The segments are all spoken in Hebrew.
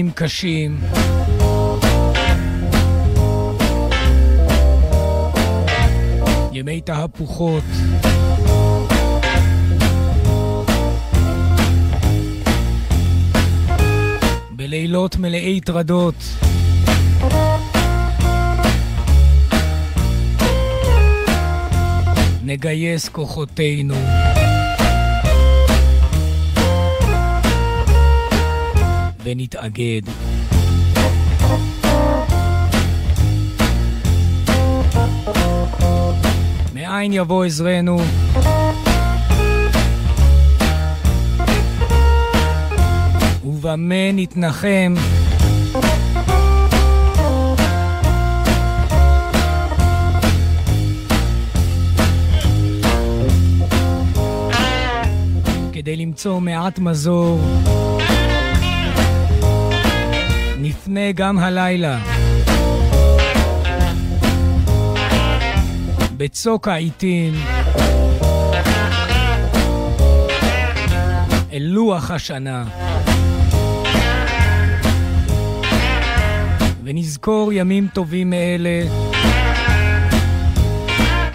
בימים קשים. ימי תהפוכות. בלילות מלאי טרדות. נגייס כוחותינו. ונתאגד. מאין יבוא עזרנו? ובמה נתנחם? כדי למצוא מעט מזור, נפנה גם הלילה. בצוק העיתים, אל לוח השנה. ונזכור ימים טובים מאלה,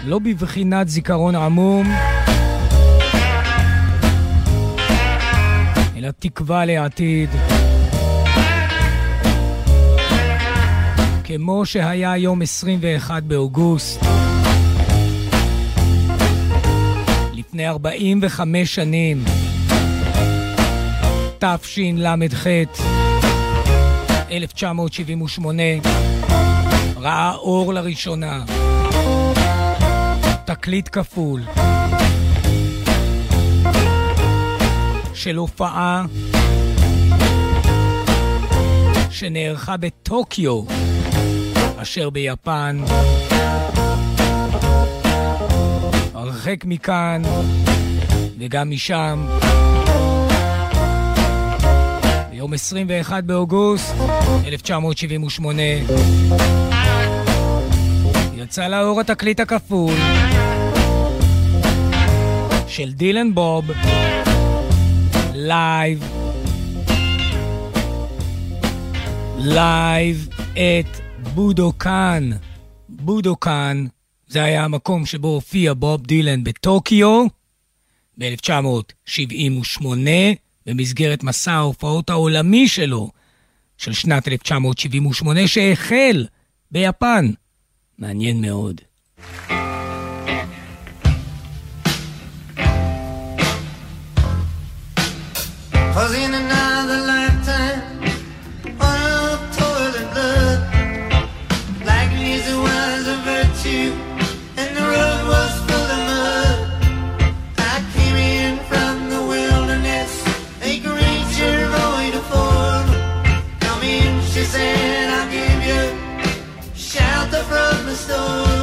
לא בבחינת זיכרון עמום, אלא תקווה לעתיד. כמו שהיה יום 21 באוגוסט, לפני 45 שנים, תשל"ח, 1978, ראה אור לראשונה. תקליט כפול. של הופעה שנערכה בטוקיו, אשר ביפן. הרחק מכאן וגם משם. ביום 21 באוגוסט 1978 יצא לאור התקליט הכפול של דילן בוב, Live, Live at בודוקאן. בודוקאן זה היה המקום שבו הופיע בוב דילן בטוקיו ב-1978 במסגרת מסע ההופעות העולמי שלו של שנת 1978 שהחל ביפן. מעניין מאוד. Was in another she said, I'll give you shelter from the storm.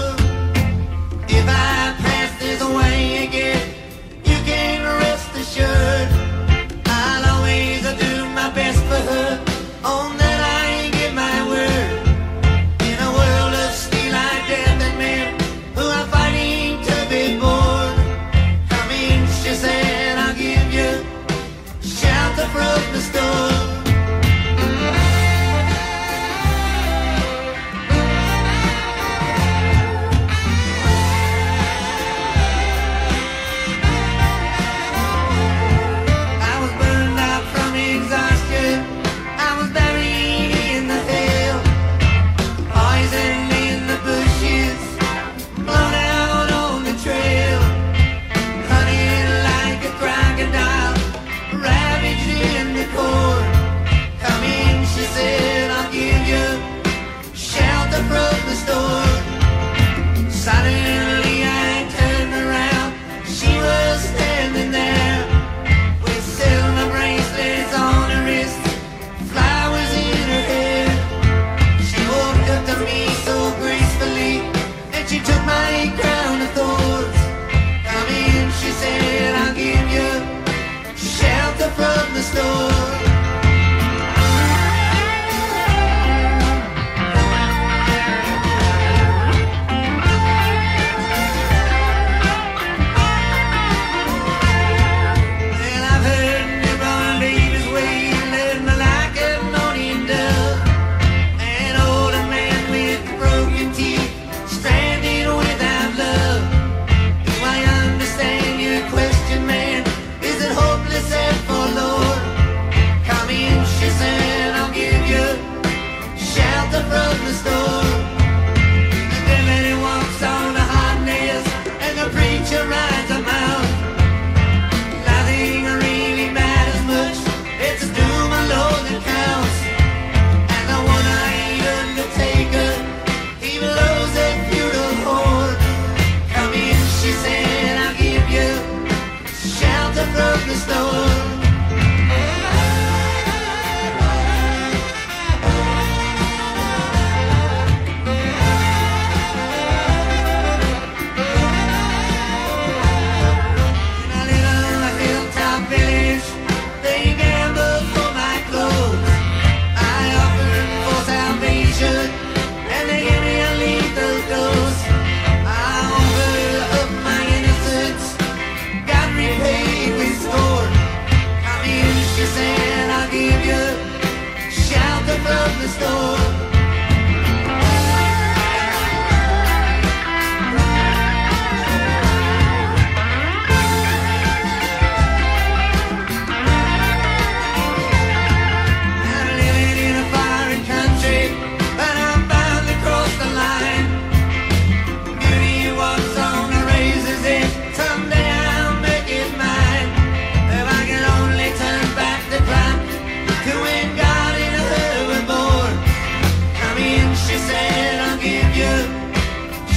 forgive you.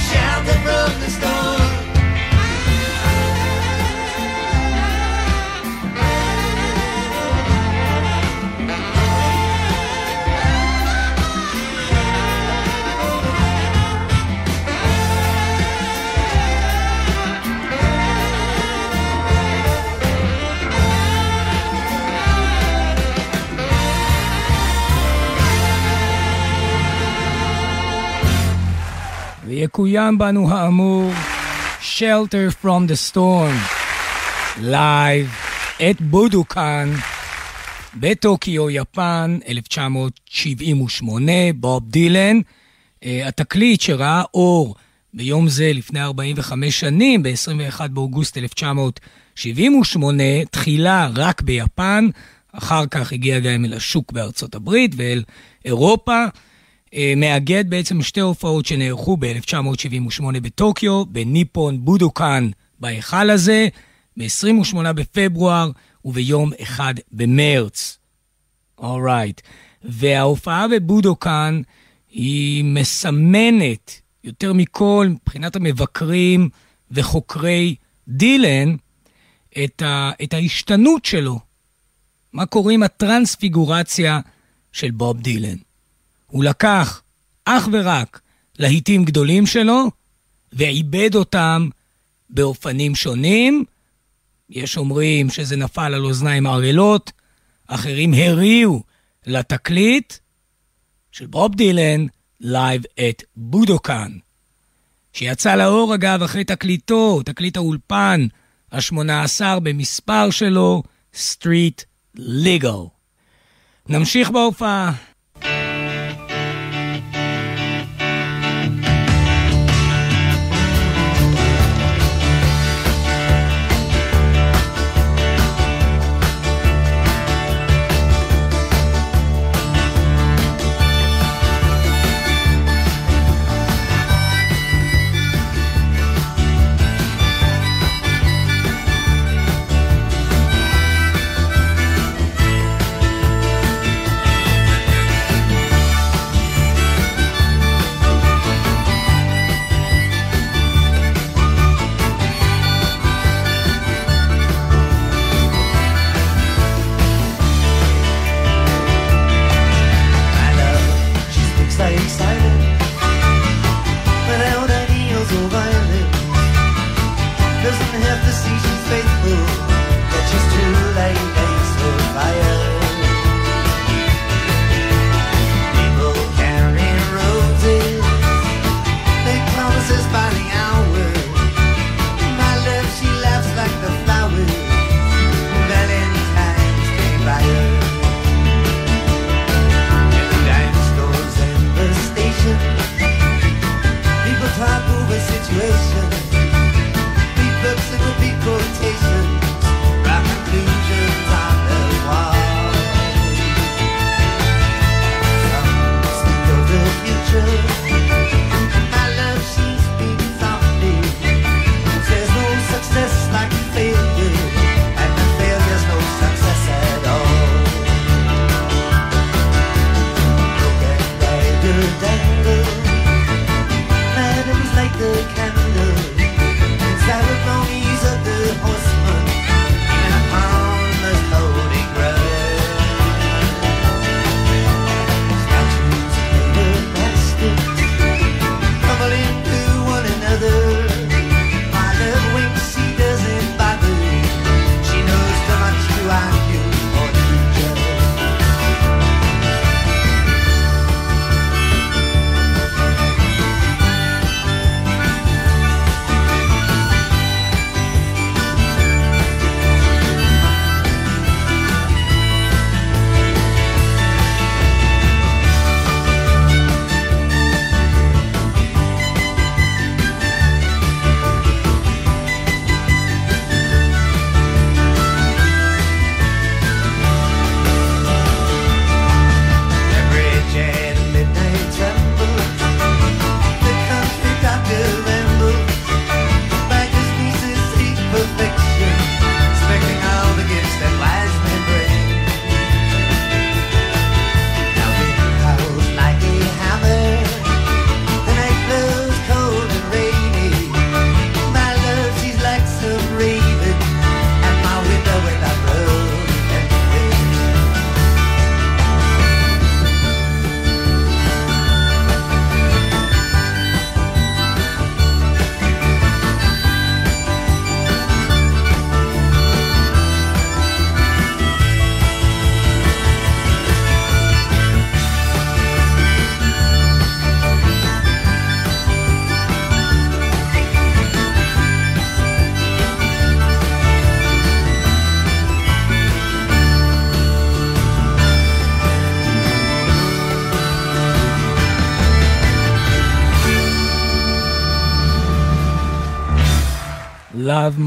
Shouting from the storm. ויקוים בנו האמור Shelter from the Storm, Live at בודוקאן בטוקיו, יפן, 1978, בוב דילן. Uh, התקליט שראה אור ביום זה לפני 45 שנים, ב-21 באוגוסט 1978, תחילה רק ביפן, אחר כך הגיע גם אל השוק בארצות הברית ואל אירופה. אה, מאגד בעצם שתי הופעות שנערכו ב-1978 בטוקיו, בניפון בודוקאן בהיכל הזה, ב-28 בפברואר וביום 1 במרץ. אורייט. Right. וההופעה בבודוקאן היא מסמנת יותר מכל מבחינת המבקרים וחוקרי דילן את, ה, את ההשתנות שלו. מה קוראים הטרנספיגורציה של בוב דילן. הוא לקח אך ורק להיטים גדולים שלו ועיבד אותם באופנים שונים. יש אומרים שזה נפל על אוזניים ערלות, אחרים הריעו לתקליט של בוב דילן, Live at בודוקאן, שיצא לאור אגב אחרי תקליטו, תקליט האולפן ה-18 במספר שלו, סטריט ליגל. נמשיך בהופעה.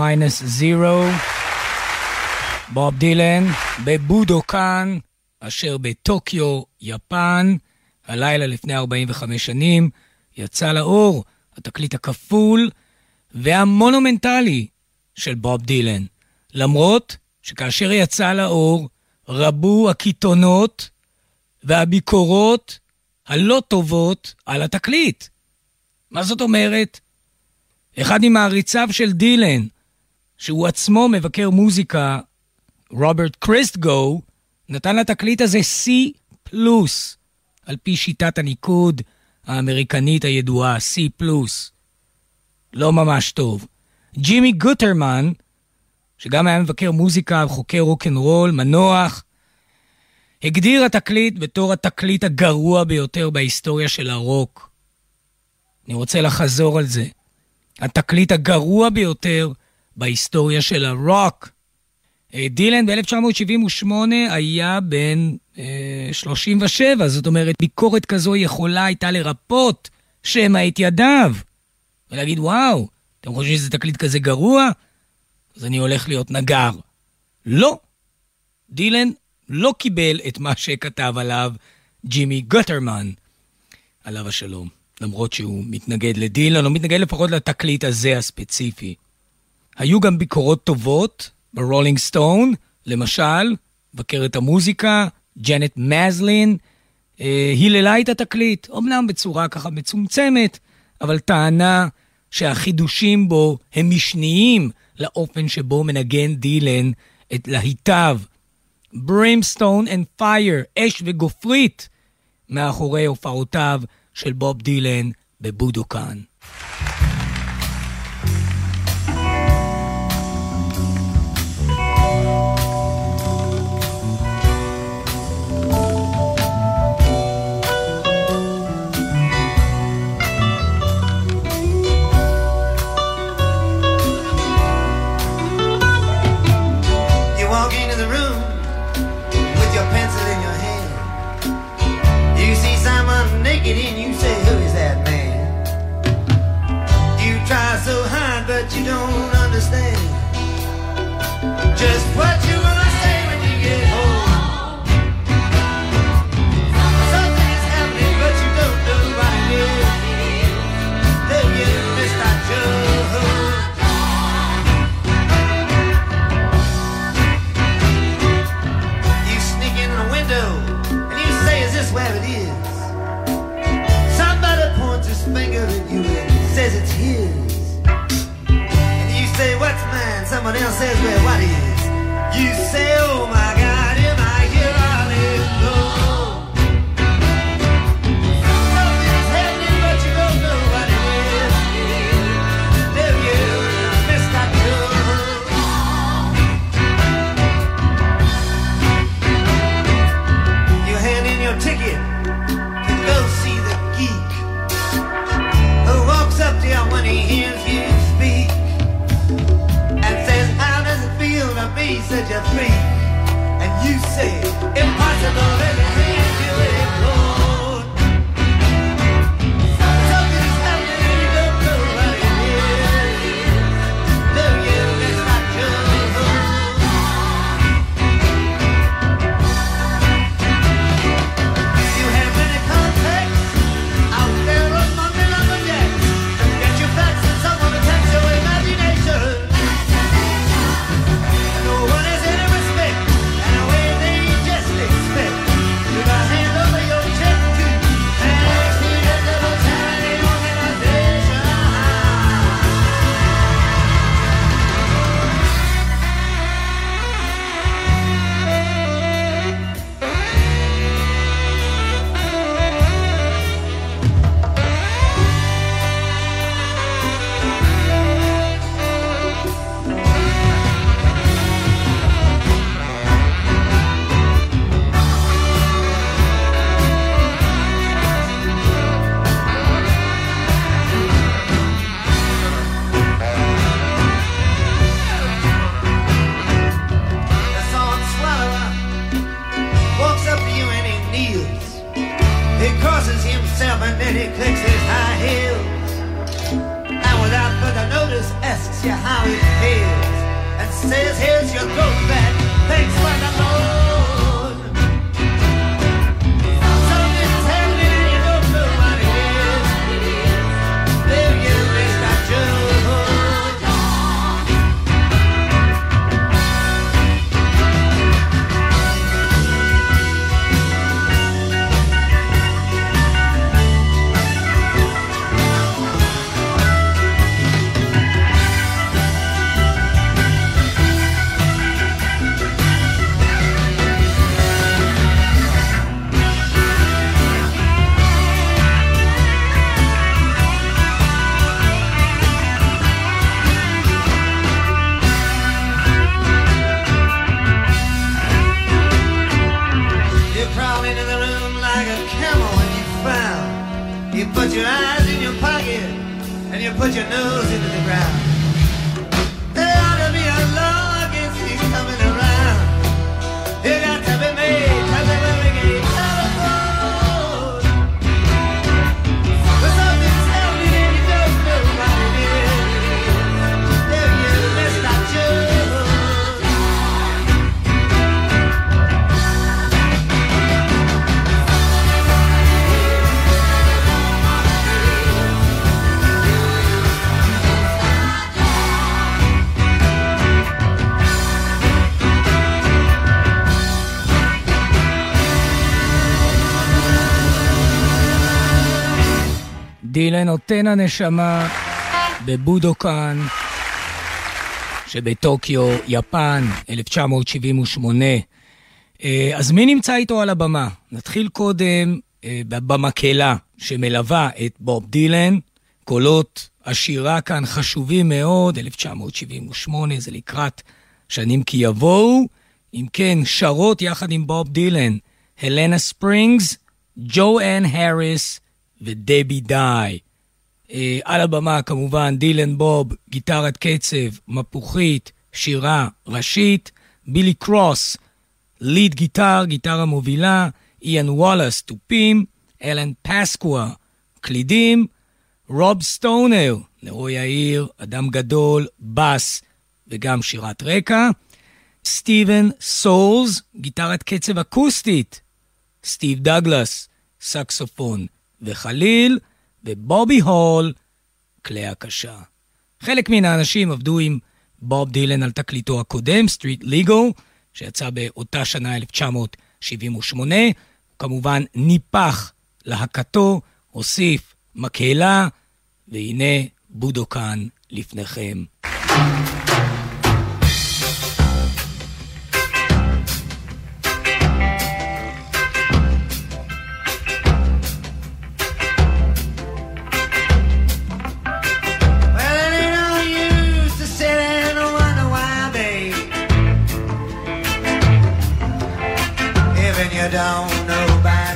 Minus zero. בוב דילן בבודוקאן, אשר בטוקיו, יפן, הלילה לפני 45 שנים, יצא לאור התקליט הכפול והמונומנטלי של בוב דילן. למרות שכאשר יצא לאור, רבו הקיתונות והביקורות הלא טובות על התקליט. מה זאת אומרת? אחד ממעריציו של דילן, שהוא עצמו מבקר מוזיקה, רוברט קריסטגו, נתן לתקליט הזה C פלוס, על פי שיטת הניקוד האמריקנית הידועה, C פלוס. לא ממש טוב. ג'ימי גוטרמן, שגם היה מבקר מוזיקה וחוקר רוקנרול, מנוח, הגדיר התקליט בתור התקליט הגרוע ביותר בהיסטוריה של הרוק. אני רוצה לחזור על זה. התקליט הגרוע ביותר בהיסטוריה של הרוק. אה, דילן ב-1978 היה בן אה, 37, זאת אומרת, ביקורת כזו יכולה הייתה לרפות שמא את ידיו. ולהגיד, וואו, אתם חושבים שזה תקליט כזה גרוע? אז אני הולך להיות נגר. לא. דילן לא קיבל את מה שכתב עליו ג'ימי גוטרמן, עליו השלום. למרות שהוא מתנגד לדילן, או מתנגד לפחות לתקליט הזה הספציפי. היו גם ביקורות טובות ברולינג סטון, למשל, מבקרת המוזיקה, ג'נט מזלין, אה, היללה את התקליט, אמנם בצורה ככה מצומצמת, אבל טענה שהחידושים בו הם משניים לאופן שבו מנגן דילן את להיטיו. Brimstone and fire, אש וגופרית, מאחורי הופעותיו של בוב דילן בבודוקאן. reminisces with what is. You sail, oh my God, in my year I live. said you're and you said impossible. Baby. דילן נותן הנשמה בבודוקאן שבטוקיו, יפן, 1978. אה, אז מי נמצא איתו על הבמה? נתחיל קודם אה, במקהלה שמלווה את בוב דילן. קולות השירה כאן חשובים מאוד, 1978, זה לקראת שנים כי יבואו. אם כן, שרות יחד עם בוב דילן, הלנה ספרינגס, ג'ו אן האריס ודבי דאי. אה, על הבמה כמובן דילן בוב, גיטרת קצב, מפוחית, שירה ראשית, בילי קרוס, ליד גיטר, גיטרה מובילה, איאן וואלאס, תופים, אלן פסקווה, קלידים, רוב סטונר, נרו יאיר, אדם גדול, בס וגם שירת רקע, סטיבן סולס, גיטרת קצב אקוסטית, סטיב דגלס, סקסופון וחליל, ובובי הול, כלי הקשה. חלק מן האנשים עבדו עם בוב דילן על תקליטו הקודם, Street Legal, שיצא באותה שנה 1978. הוא כמובן ניפח להקתו, הוסיף מקהלה, והנה בודוקן לפניכם. Well, driving you down, know back.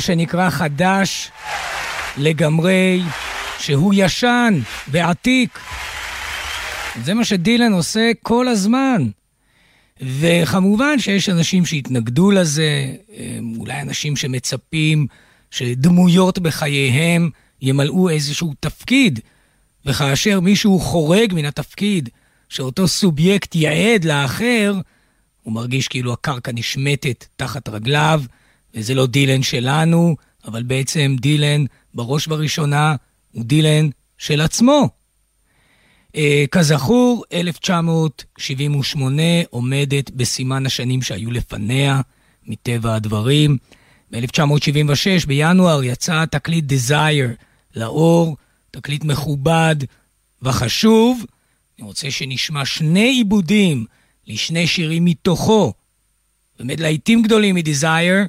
שנקרא חדש לגמרי, שהוא ישן ועתיק. זה מה שדילן עושה כל הזמן. וכמובן שיש אנשים שהתנגדו לזה, אולי אנשים שמצפים שדמויות בחייהם ימלאו איזשהו תפקיד, וכאשר מישהו חורג מן התפקיד שאותו סובייקט יעד לאחר, הוא מרגיש כאילו הקרקע נשמטת תחת רגליו, וזה לא דילן שלנו, אבל בעצם דילן, בראש ובראשונה, הוא דילן של עצמו. Uh, כזכור, 1978 עומדת בסימן השנים שהיו לפניה, מטבע הדברים. ב-1976, בינואר, יצא תקליט Desire לאור, תקליט מכובד וחשוב. אני רוצה שנשמע שני עיבודים לשני שירים מתוכו. באמת להיטים גדולים מ-Desire.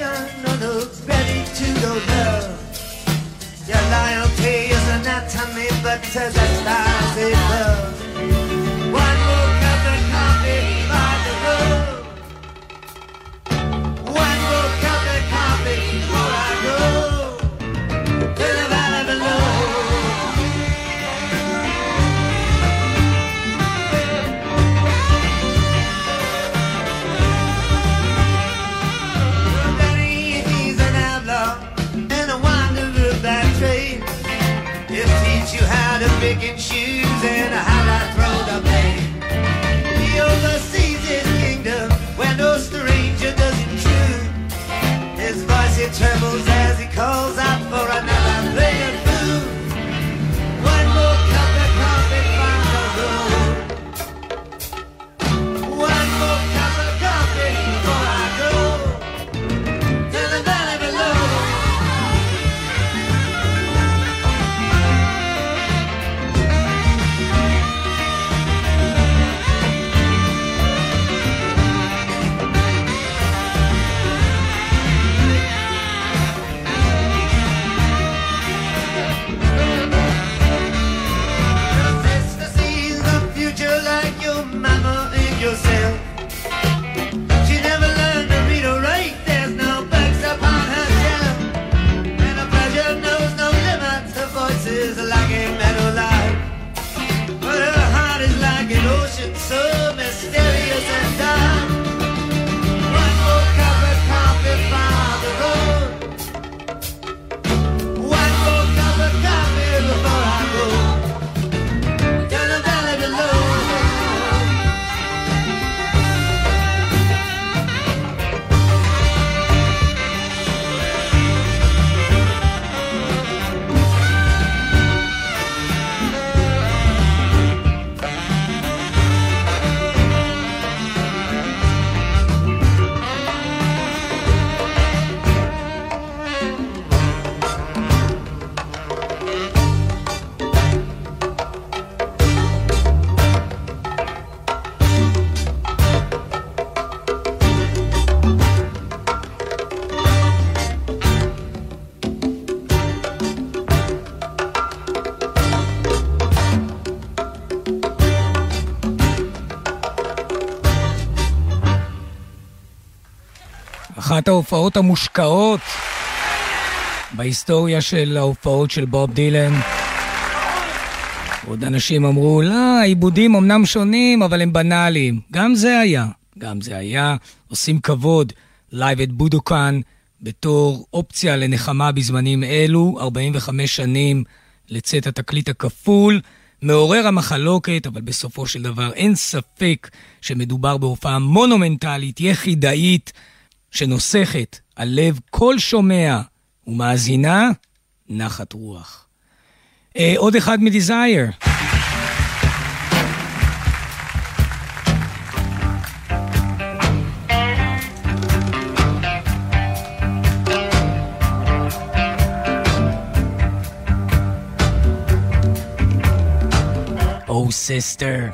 passion or look ready to go love. Your loyalty is anatomy, but as lies above. אחת ההופעות המושקעות בהיסטוריה של ההופעות של בוב דילן. עוד אנשים אמרו, לא, העיבודים אמנם שונים, אבל הם בנאליים. גם זה היה. גם זה היה. עושים כבוד Live at בודוקן בתור אופציה לנחמה בזמנים אלו, 45 שנים לצאת התקליט הכפול. מעורר המחלוקת, אבל בסופו של דבר אין ספק שמדובר בהופעה מונומנטלית, יחידאית, שנוסכת על לב כל שומע ומאזינה נחת רוח. אה, עוד אחד מדיזייר. Oh, sister.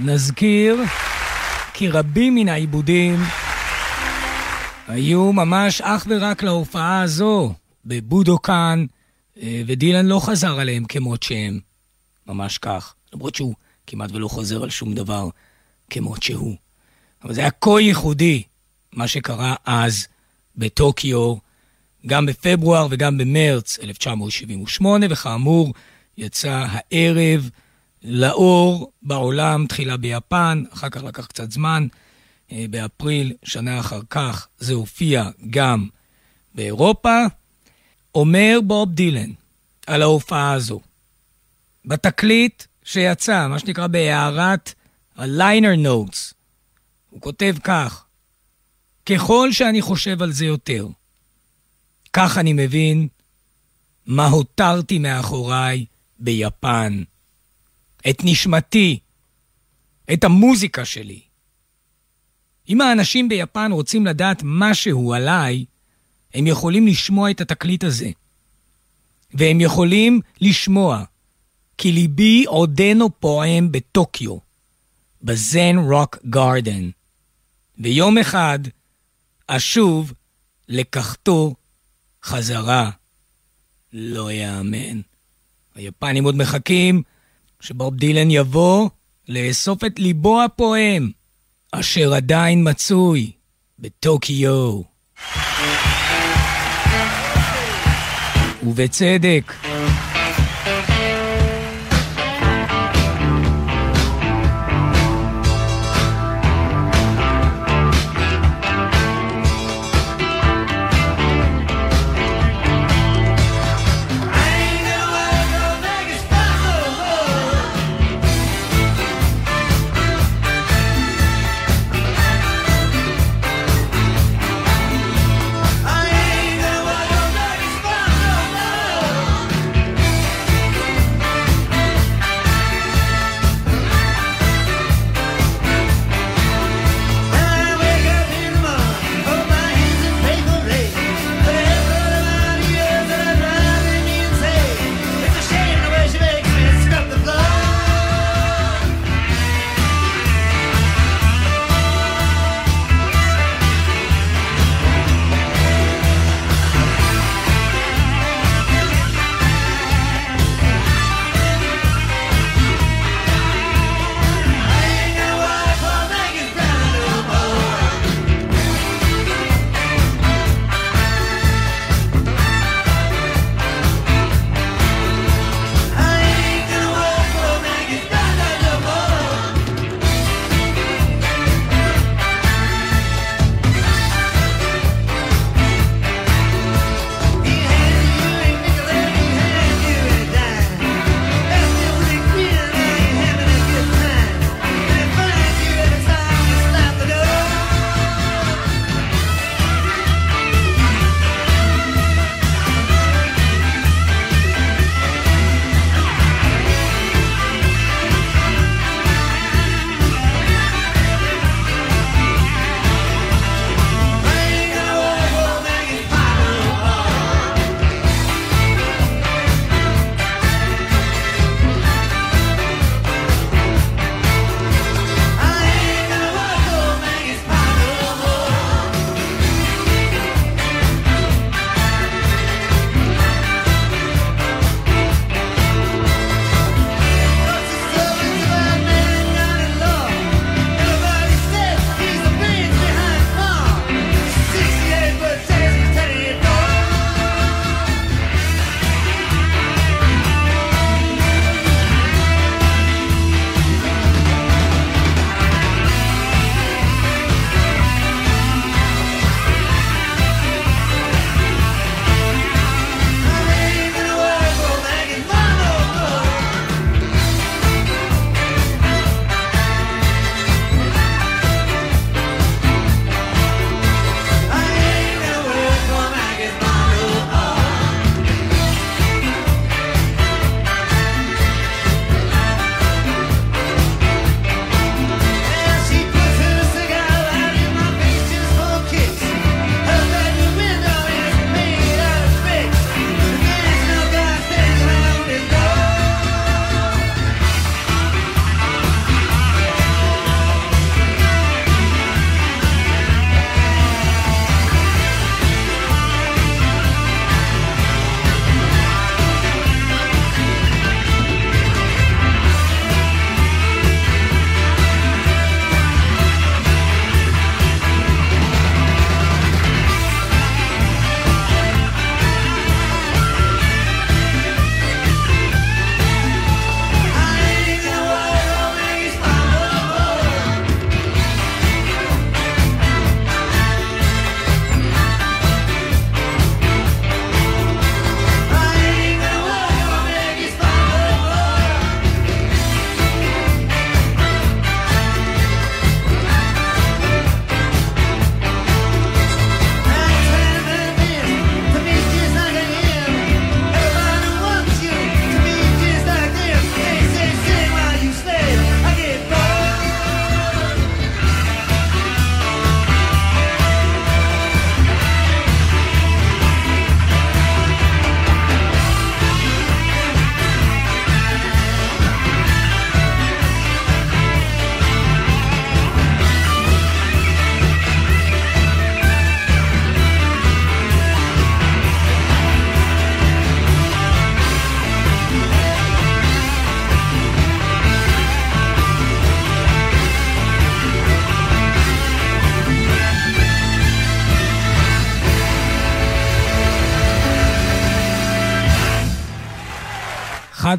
נזכיר כי רבים מן העיבודים היו ממש אך ורק להופעה הזו בבודוקאן, אה, ודילן לא חזר עליהם כמות שהם. ממש כך. למרות שהוא כמעט ולא חוזר על שום דבר כמות שהוא. אבל זה היה כה ייחודי, מה שקרה אז בטוקיו, גם בפברואר וגם במרץ 1978, וכאמור, יצא הערב לאור בעולם, תחילה ביפן, אחר כך לקח קצת זמן, אה, באפריל, שנה אחר כך זה הופיע גם באירופה. אומר בוב דילן על ההופעה הזו, בתקליט שיצא, מה שנקרא בהערת ה-liner notes, הוא כותב כך: ככל שאני חושב על זה יותר, כך אני מבין מה הותרתי מאחוריי ביפן. את נשמתי, את המוזיקה שלי. אם האנשים ביפן רוצים לדעת משהו עליי, הם יכולים לשמוע את התקליט הזה. והם יכולים לשמוע, כי ליבי עודנו פועם בטוקיו, בזן רוק גארדן. ויום אחד אשוב לקחתו חזרה. לא יאמן. היפנים עוד מחכים שבוב דילן יבוא לאסוף את ליבו הפועם, אשר עדיין מצוי בטוקיו. ובצדק.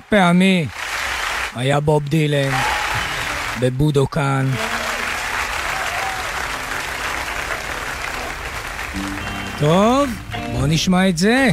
פעמי היה בוב דילן בבודוקאן. טוב, בואו נשמע את זה.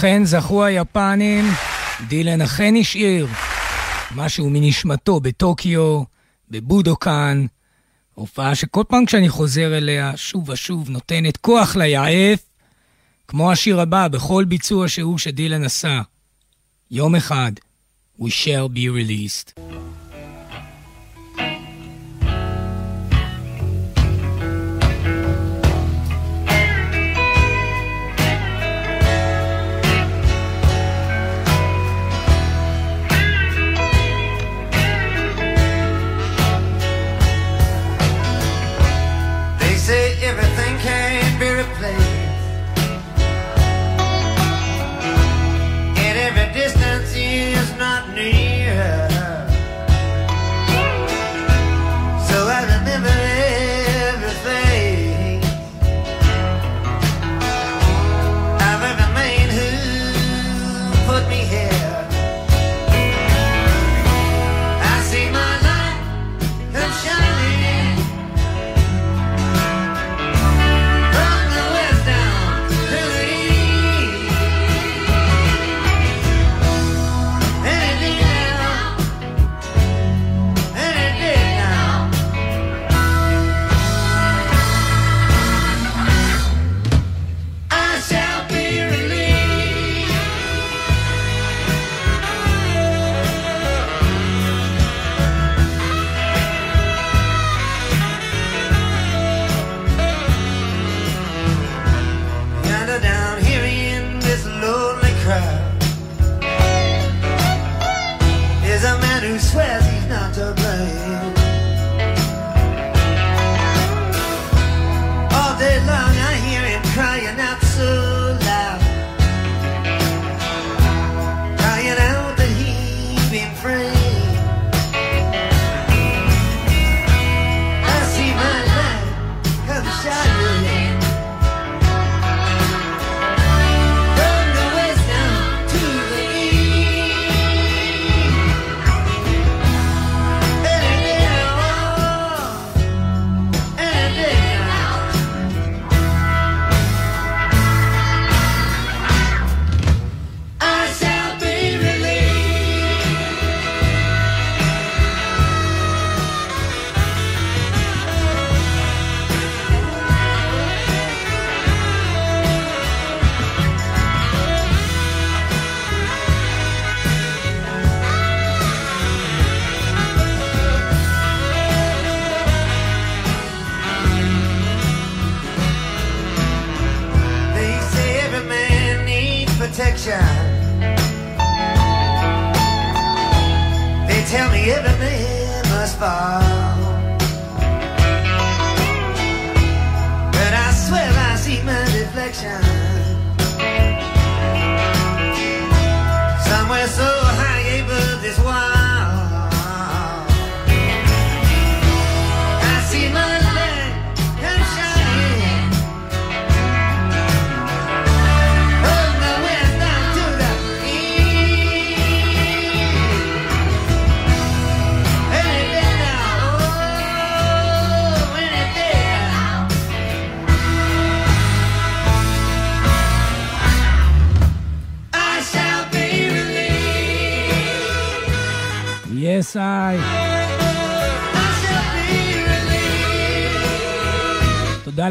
אכן זכו היפנים, דילן אכן השאיר משהו מנשמתו בטוקיו, בבודוקאן, הופעה שכל פעם כשאני חוזר אליה, שוב ושוב נותנת כוח ליעף, כמו השיר הבא, בכל ביצוע שהוא שדילן עשה. יום אחד, We shall be released.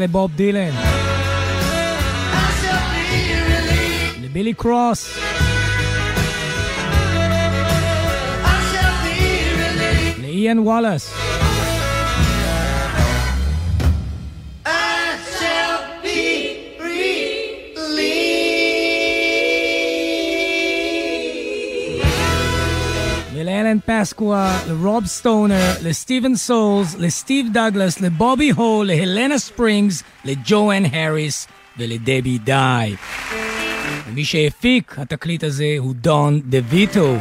Relieved. תודה לבוב דילן, I shall be relieved. לבילי ולאלן פסקווה, לרוב סטונר, לסטיבן סולס, לסטיב דגלס, לבובי הו, להלנה ספרינגס, לג'ואן האריס ולדבי די. ומי שהפיק התקליט הזה הוא דון דה ויטו.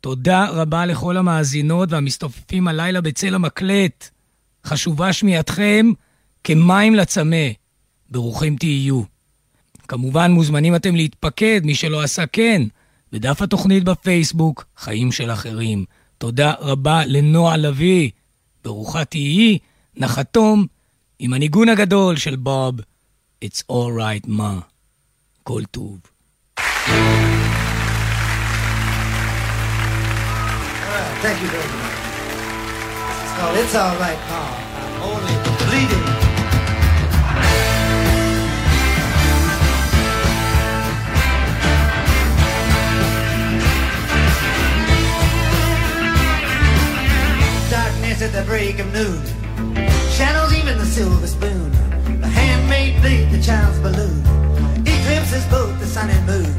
תודה רבה לכל המאזינות והמסתופפים הלילה בצל המקלט. חשובה שמיעתכם כמים לצמא. ברוכים תהיו. כמובן מוזמנים אתם להתפקד, מי שלא עשה כן, בדף התוכנית בפייסבוק, חיים של אחרים. תודה רבה לנועה לביא. ברוכה תהיי, נחתום עם הניגון הגדול של בוב, It's all right מה. כל טוב. Thank you very much. Is called It's All Right, Paul. I'm only bleeding. At the break of noon. Shadows even the silver spoon. The handmade blade, the child's balloon. Eclipses both the sun and moon.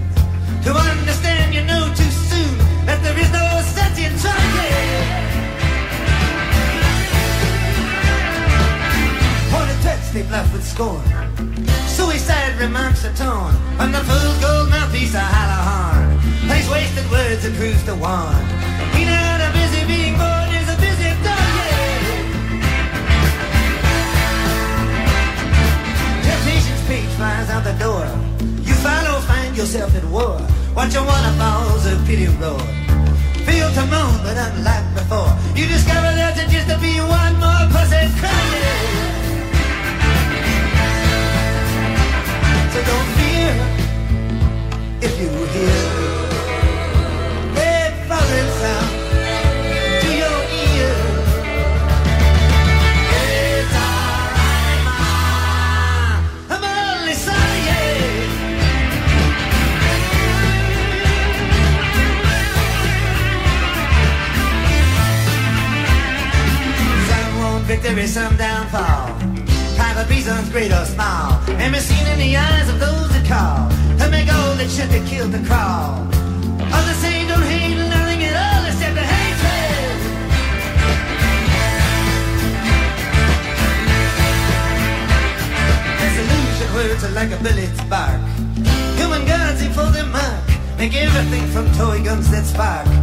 To understand you know too soon that there is no sense in. Pointed threats they bluff with scorn. Suicide remarks are torn from the fool's gold mouthpiece of hollow horn. Place wasted words and proves to warn. He not a busy being born flies out the door. You follow, find yourself at war. Watch your waterfalls of pity roar. Feel to moan, but unlike before. You discover there's just to be one more pussy crying. So don't fear if you hear Some some downfall. Private reasons, great or small. And be seen in the eyes of those that call. To make all that should have killed the crawl. Others say don't hate nothing at all except the hatred. Disillusion words are like a bullet's bark. Human gods aim for their mark. Make everything from toy guns that spark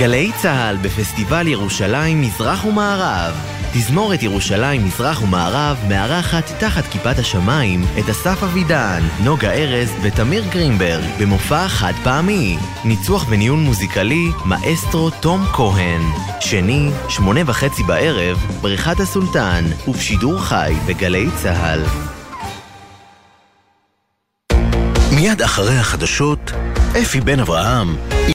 גלי צה"ל בפסטיבל ירושלים מזרח ומערב. תזמורת ירושלים מזרח ומערב מארחת תחת כיפת השמיים את אסף אבידן, נוגה ארז ותמיר גרינברג במופע חד פעמי. ניצוח וניהול מוזיקלי מאסטרו תום כהן. שני, שמונה וחצי בערב, בריכת הסולטן, ובשידור חי בגלי צה"ל. מיד אחרי החדשות, אפי בן אברהם